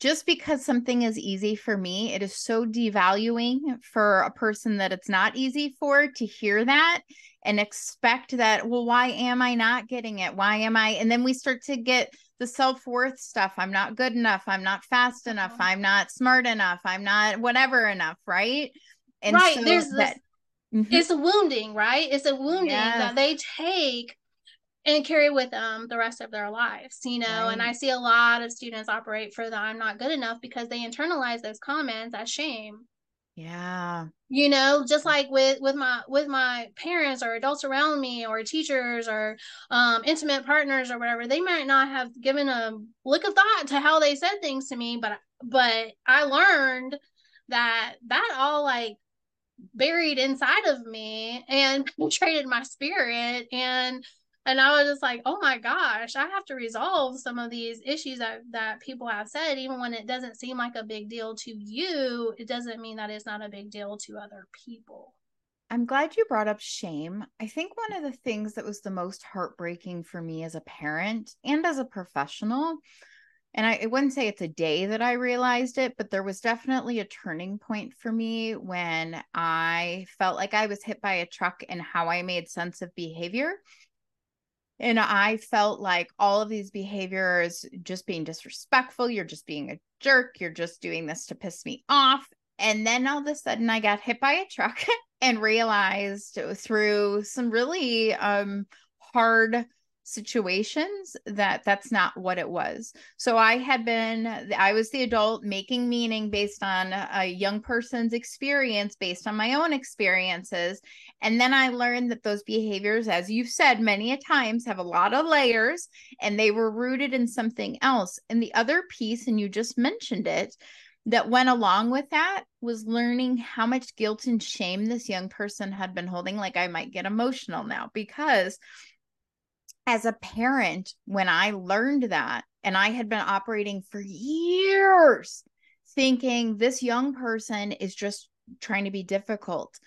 just because something is easy for me, it is so devaluing for a person that it's not easy for to hear that and expect that, well, why am I not getting it? Why am I? And then we start to get the self worth stuff. I'm not good enough. I'm not fast enough. Uh-huh. I'm not smart enough. I'm not whatever enough. Right. And right. So There's that. This, mm-hmm. It's a wounding, right? It's a wounding yes. that they take and carry with them the rest of their lives, you know. Right. And I see a lot of students operate for the I'm not good enough because they internalize those comments as shame. Yeah. You know, just like with with my with my parents or adults around me or teachers or um intimate partners or whatever, they might not have given a look of thought to how they said things to me, but but I learned that that all like buried inside of me and penetrated my spirit and and I was just like, oh my gosh, I have to resolve some of these issues that, that people have said, even when it doesn't seem like a big deal to you, it doesn't mean that it's not a big deal to other people. I'm glad you brought up shame. I think one of the things that was the most heartbreaking for me as a parent and as a professional and I, I, wouldn't say it's a day that I realized it, but there was definitely a turning point for me when I felt like I was hit by a truck and how I made sense of behavior. And I felt like all of these behaviors just being disrespectful, you're just being a jerk, you're just doing this to piss me off. And then all of a sudden I got hit by a truck and realized through some really um hard situations that that's not what it was. So i had been i was the adult making meaning based on a young person's experience based on my own experiences. And then i learned that those behaviors as you've said many a times have a lot of layers and they were rooted in something else. And the other piece and you just mentioned it that went along with that was learning how much guilt and shame this young person had been holding. Like i might get emotional now because as a parent, when I learned that, and I had been operating for years thinking this young person is just trying to be difficult,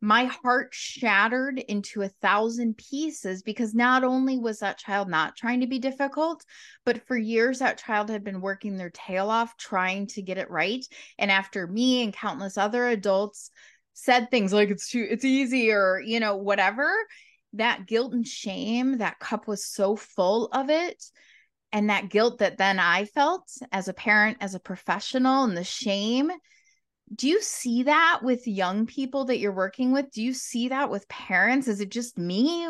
my heart shattered into a thousand pieces because not only was that child not trying to be difficult, but for years that child had been working their tail off trying to get it right. And after me and countless other adults said things like it's too it's easy or you know whatever that guilt and shame, that cup was so full of it. And that guilt that then I felt as a parent, as a professional, and the shame. Do you see that with young people that you're working with? Do you see that with parents? Is it just me?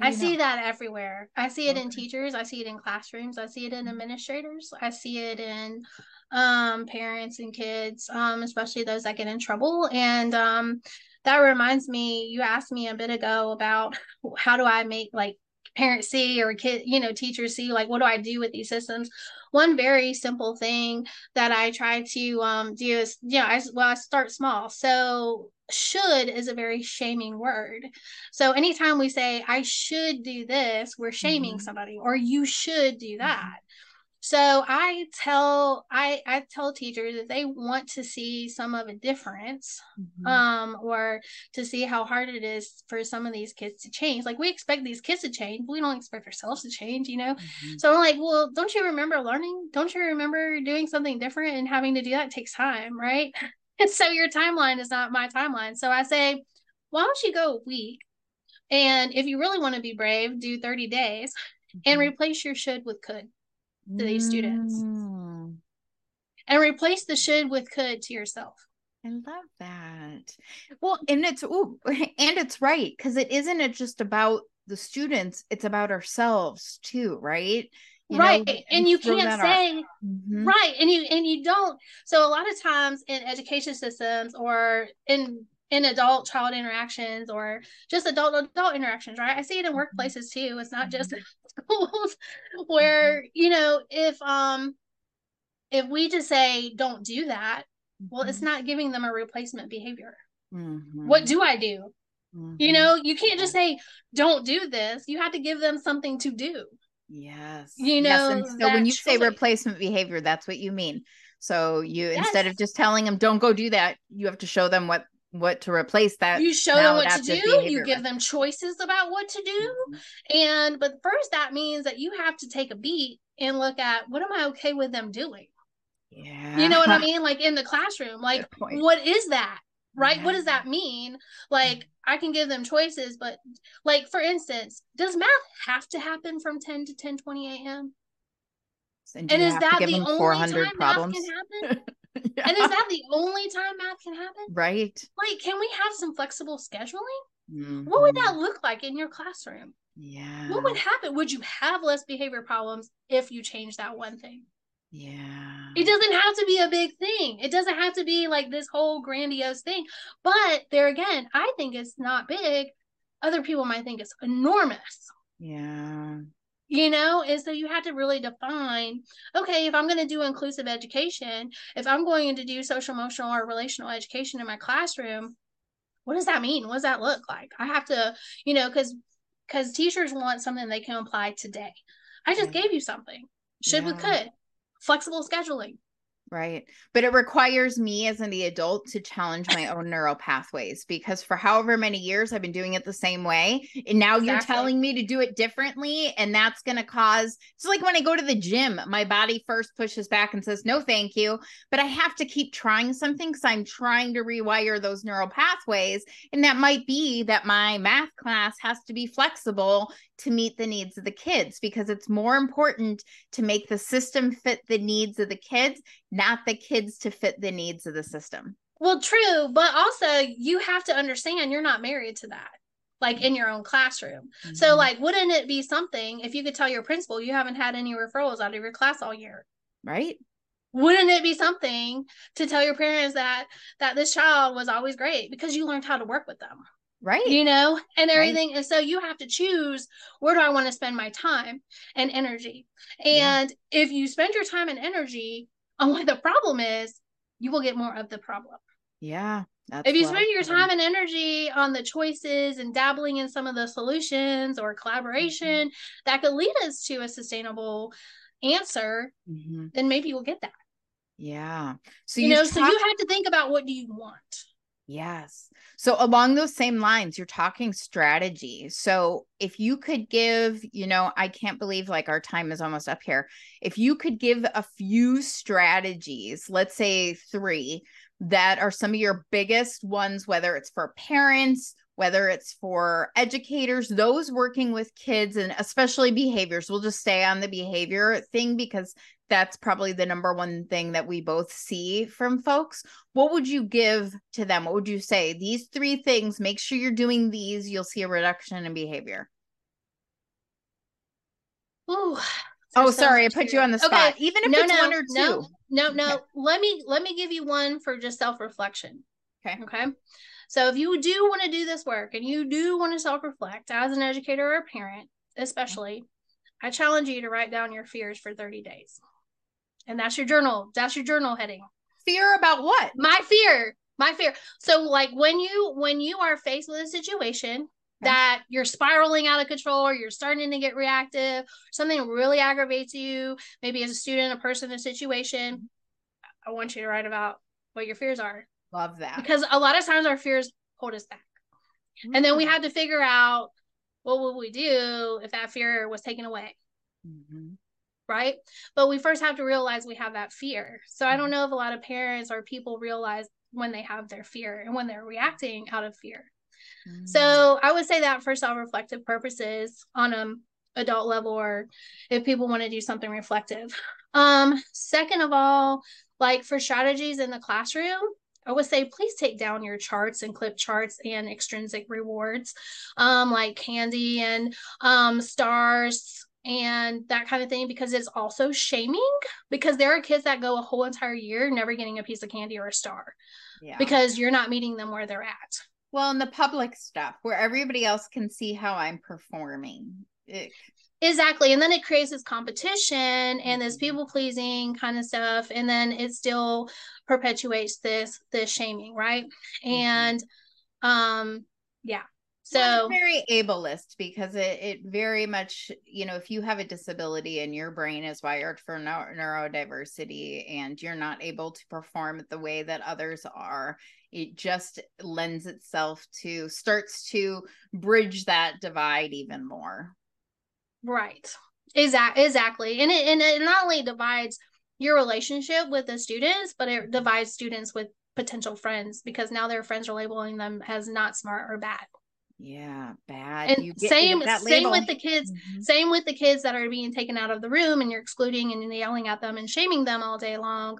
I know? see that everywhere. I see it okay. in teachers. I see it in classrooms. I see it in mm-hmm. administrators. I see it in um, parents and kids, um, especially those that get in trouble. And um, that reminds me, you asked me a bit ago about how do I make like parents see or kid, you know, teachers see like what do I do with these systems? One very simple thing that I try to um, do is, yeah, I, well, I start small. So should is a very shaming word. So anytime we say I should do this, we're shaming mm-hmm. somebody or you should do that. Mm-hmm. So I tell I I tell teachers if they want to see some of a difference, mm-hmm. um, or to see how hard it is for some of these kids to change. Like we expect these kids to change, but we don't expect ourselves to change, you know. Mm-hmm. So I'm like, well, don't you remember learning? Don't you remember doing something different and having to do that takes time, right? And so your timeline is not my timeline. So I say, why don't you go a week? And if you really want to be brave, do 30 days mm-hmm. and replace your should with could to these students mm. and replace the should with could to yourself I love that. Well, and it's ooh, and it's right because it isn't it just about the students; it's about ourselves too, right? You right, know, and you can't say mm-hmm. right, and you and you don't. So a lot of times in education systems or in in adult child interactions or just adult adult interactions, right? I see it in mm-hmm. workplaces too. It's not just mm-hmm. Schools where, mm-hmm. you know, if um if we just say don't do that, well, it's not giving them a replacement behavior. Mm-hmm. What do I do? Mm-hmm. You know, you can't just say don't do this. You have to give them something to do. Yes. You know, yes. so when you choice. say replacement behavior, that's what you mean. So you yes. instead of just telling them don't go do that, you have to show them what what to replace that. You show them what to do. You give them choices about what to do. Mm-hmm. And but first that means that you have to take a beat and look at what am I okay with them doing? Yeah. You know what I mean? Like in the classroom, like what is that? Right? Yeah. What does that mean? Like mm-hmm. I can give them choices, but like for instance, does math have to happen from 10 to 10 20 a.m.? And, and is that the only time problems? math can happen? yeah. And is that the only time math can happen? Right. Like, can we have some flexible scheduling? Mm-hmm. What would that look like in your classroom? Yeah. What would happen? Would you have less behavior problems if you change that one thing? Yeah. It doesn't have to be a big thing. It doesn't have to be like this whole grandiose thing. But there again, I think it's not big. Other people might think it's enormous. Yeah. You know, and so you have to really define okay, if I'm going to do inclusive education, if I'm going to do social emotional or relational education in my classroom, what does that mean? What does that look like? I have to, you know, because because teachers want something they can apply today. I just yeah. gave you something. Should yeah. we could flexible scheduling right but it requires me as an adult to challenge my own neural pathways because for however many years i've been doing it the same way and now exactly. you're telling me to do it differently and that's going to cause it's like when i go to the gym my body first pushes back and says no thank you but i have to keep trying something because i'm trying to rewire those neural pathways and that might be that my math class has to be flexible to meet the needs of the kids because it's more important to make the system fit the needs of the kids, not the kids to fit the needs of the system. Well, true, but also you have to understand you're not married to that like in your own classroom. Mm-hmm. So like wouldn't it be something if you could tell your principal you haven't had any referrals out of your class all year? Right? Wouldn't it be something to tell your parents that that this child was always great because you learned how to work with them? right you know and everything right. and so you have to choose where do i want to spend my time and energy and yeah. if you spend your time and energy on what the problem is you will get more of the problem. Yeah if you spend your time and energy on the choices and dabbling in some of the solutions or collaboration mm-hmm. that could lead us to a sustainable answer mm-hmm. then maybe you'll get that. Yeah. So you know talked- so you have to think about what do you want Yes. So along those same lines, you're talking strategy. So if you could give, you know, I can't believe like our time is almost up here. If you could give a few strategies, let's say 3 that are some of your biggest ones whether it's for parents, whether it's for educators, those working with kids and especially behaviors. We'll just stay on the behavior thing because that's probably the number one thing that we both see from folks. What would you give to them? What would you say? These three things, make sure you're doing these, you'll see a reduction in behavior. Ooh, oh, sorry, I put you on the spot. Okay. Even if no, it's no, one or two. No, no, no. Okay. Let me let me give you one for just self-reflection. Okay. Okay. So if you do want to do this work and you do want to self-reflect as an educator or a parent, especially, I challenge you to write down your fears for 30 days and that's your journal. That's your journal heading. Fear about what? My fear. My fear. So like when you when you are faced with a situation that you're spiraling out of control or you're starting to get reactive, something really aggravates you, maybe as a student, a person, a situation, I want you to write about what your fears are. Love that. Because a lot of times our fears hold us back. Mm-hmm. And then we have to figure out what would we do if that fear was taken away. Mm-hmm right? But we first have to realize we have that fear. So I don't mm-hmm. know if a lot of parents or people realize when they have their fear and when they're reacting out of fear. Mm-hmm. So I would say that for self-reflective purposes on a adult level or if people want to do something reflective. Um second of all, like for strategies in the classroom, I would say please take down your charts and clip charts and extrinsic rewards, um, like candy and um, stars, and that kind of thing because it's also shaming because there are kids that go a whole entire year never getting a piece of candy or a star yeah. because you're not meeting them where they're at. Well, in the public stuff where everybody else can see how I'm performing. It... Exactly. And then it creates this competition and this mm-hmm. people pleasing kind of stuff. And then it still perpetuates this this shaming, right? Mm-hmm. And um yeah, so very ableist because it, it very much you know if you have a disability and your brain is wired for neurodiversity and you're not able to perform the way that others are it just lends itself to starts to bridge that divide even more right. Exactly exactly. And it, and it not only divides your relationship with the students but it divides students with potential friends because now their friends are labeling them as not smart or bad. Yeah bad. And get, same same with the kids mm-hmm. same with the kids that are being taken out of the room and you're excluding and yelling at them and shaming them all day long.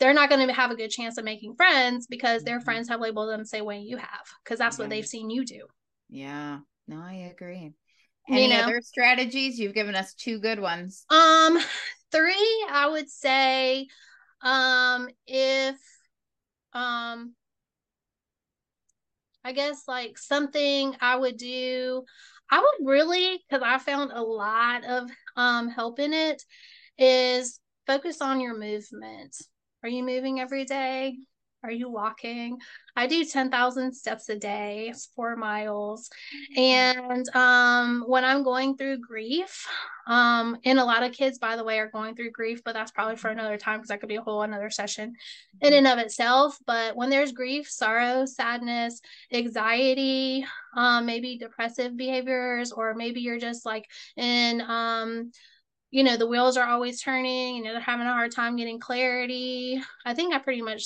They're not going to have a good chance of making friends because their mm-hmm. friends have labeled them the same way you have because that's yeah. what they've seen you do. Yeah. No i agree Any you know? other strategies? You've given us two good ones. Um, three, I would say, um, if um I guess like something I would do, I would really, because I found a lot of um help in it, is focus on your movement. Are you moving every day? Are you walking? I do 10,000 steps a day, four miles. And um, when I'm going through grief, um, and a lot of kids, by the way, are going through grief, but that's probably for another time because that could be a whole another session in and of itself. But when there's grief, sorrow, sadness, anxiety, um, maybe depressive behaviors, or maybe you're just like in um, you know the wheels are always turning and they're having a hard time getting clarity i think i pretty much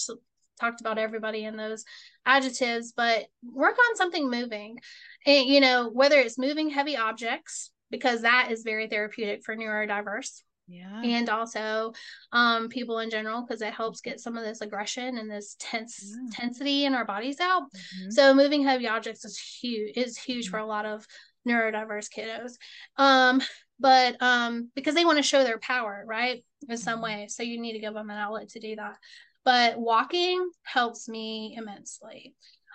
talked about everybody in those adjectives, but work on something moving. And, you know, whether it's moving heavy objects, because that is very therapeutic for neurodiverse. Yeah. And also um, people in general, because it helps get some of this aggression and this tense yeah. tensity in our bodies out. Mm-hmm. So moving heavy objects is huge is huge mm-hmm. for a lot of neurodiverse kiddos. Um, but um, because they want to show their power, right? In some mm-hmm. way. So you need to give them an outlet to do that but walking helps me immensely.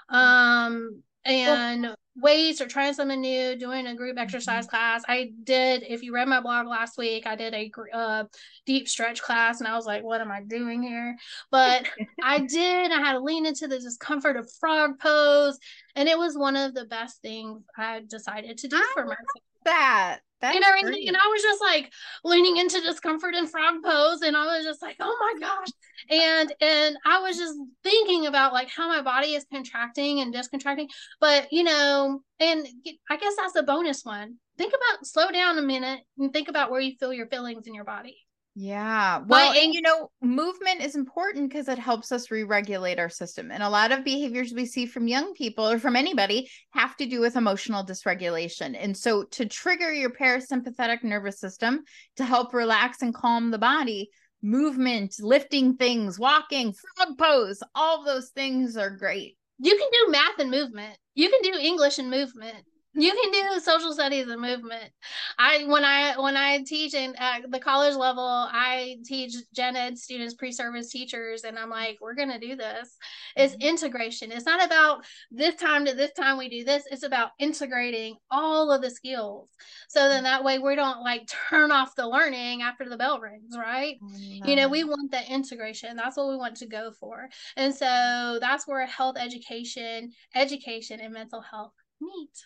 Um, and well, weights or trying something new, doing a group exercise mm-hmm. class. I did, if you read my blog last week, I did a uh, deep stretch class and I was like, what am I doing here? But I did, I had to lean into the discomfort of frog pose. And it was one of the best things I decided to do I for myself. That that's you know, and, and I was just like leaning into discomfort and frog pose, and I was just like, oh my gosh. And and I was just thinking about like how my body is contracting and discontracting. But you know, and I guess that's a bonus one. Think about slow down a minute and think about where you feel your feelings in your body. Yeah. Well, and you know, movement is important because it helps us re regulate our system. And a lot of behaviors we see from young people or from anybody have to do with emotional dysregulation. And so, to trigger your parasympathetic nervous system to help relax and calm the body, movement, lifting things, walking, frog pose, all those things are great. You can do math and movement, you can do English and movement you can do social studies and movement. I when i when i teach in at the college level i teach gen ed students pre-service teachers and i'm like we're going to do this. It's mm-hmm. integration. It's not about this time to this time we do this. It's about integrating all of the skills. So then that way we don't like turn off the learning after the bell rings right? You know we want that integration. That's what we want to go for. And so that's where health education education and mental health meet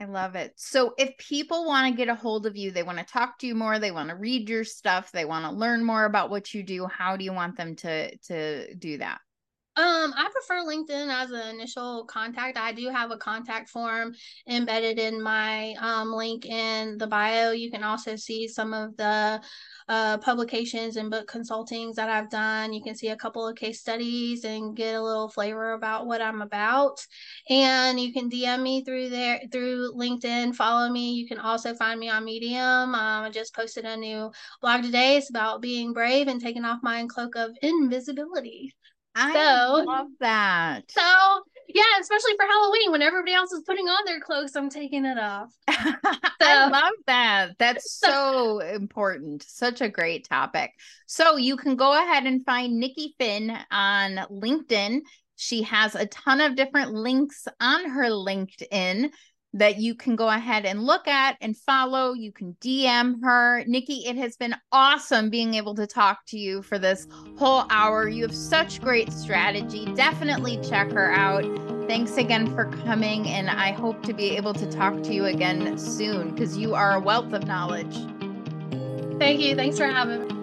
I love it. So if people want to get a hold of you, they want to talk to you more, they want to read your stuff, they want to learn more about what you do, how do you want them to to do that? Um, I prefer LinkedIn as an initial contact. I do have a contact form embedded in my um, link in the bio. You can also see some of the uh, publications and book consultings that I've done. You can see a couple of case studies and get a little flavor about what I'm about. And you can DM me through there through LinkedIn. Follow me. You can also find me on Medium. Um, I just posted a new blog today. It's about being brave and taking off my cloak of invisibility. I so, love that. So yeah, especially for Halloween when everybody else is putting on their cloaks, I'm taking it off. So, I love that. That's so important. Such a great topic. So you can go ahead and find Nikki Fynn on LinkedIn. She has a ton of different links on her LinkedIn that you can go ahead and look at and follow. You can DM her. Nikki, it has been awesome being able to talk to you for this whole hour. You have such great strategy. Definitely check her out. Thanks again for coming, and I hope to be able to talk to you again soon because you are a wealth of knowledge. Thank you. Thanks for having me.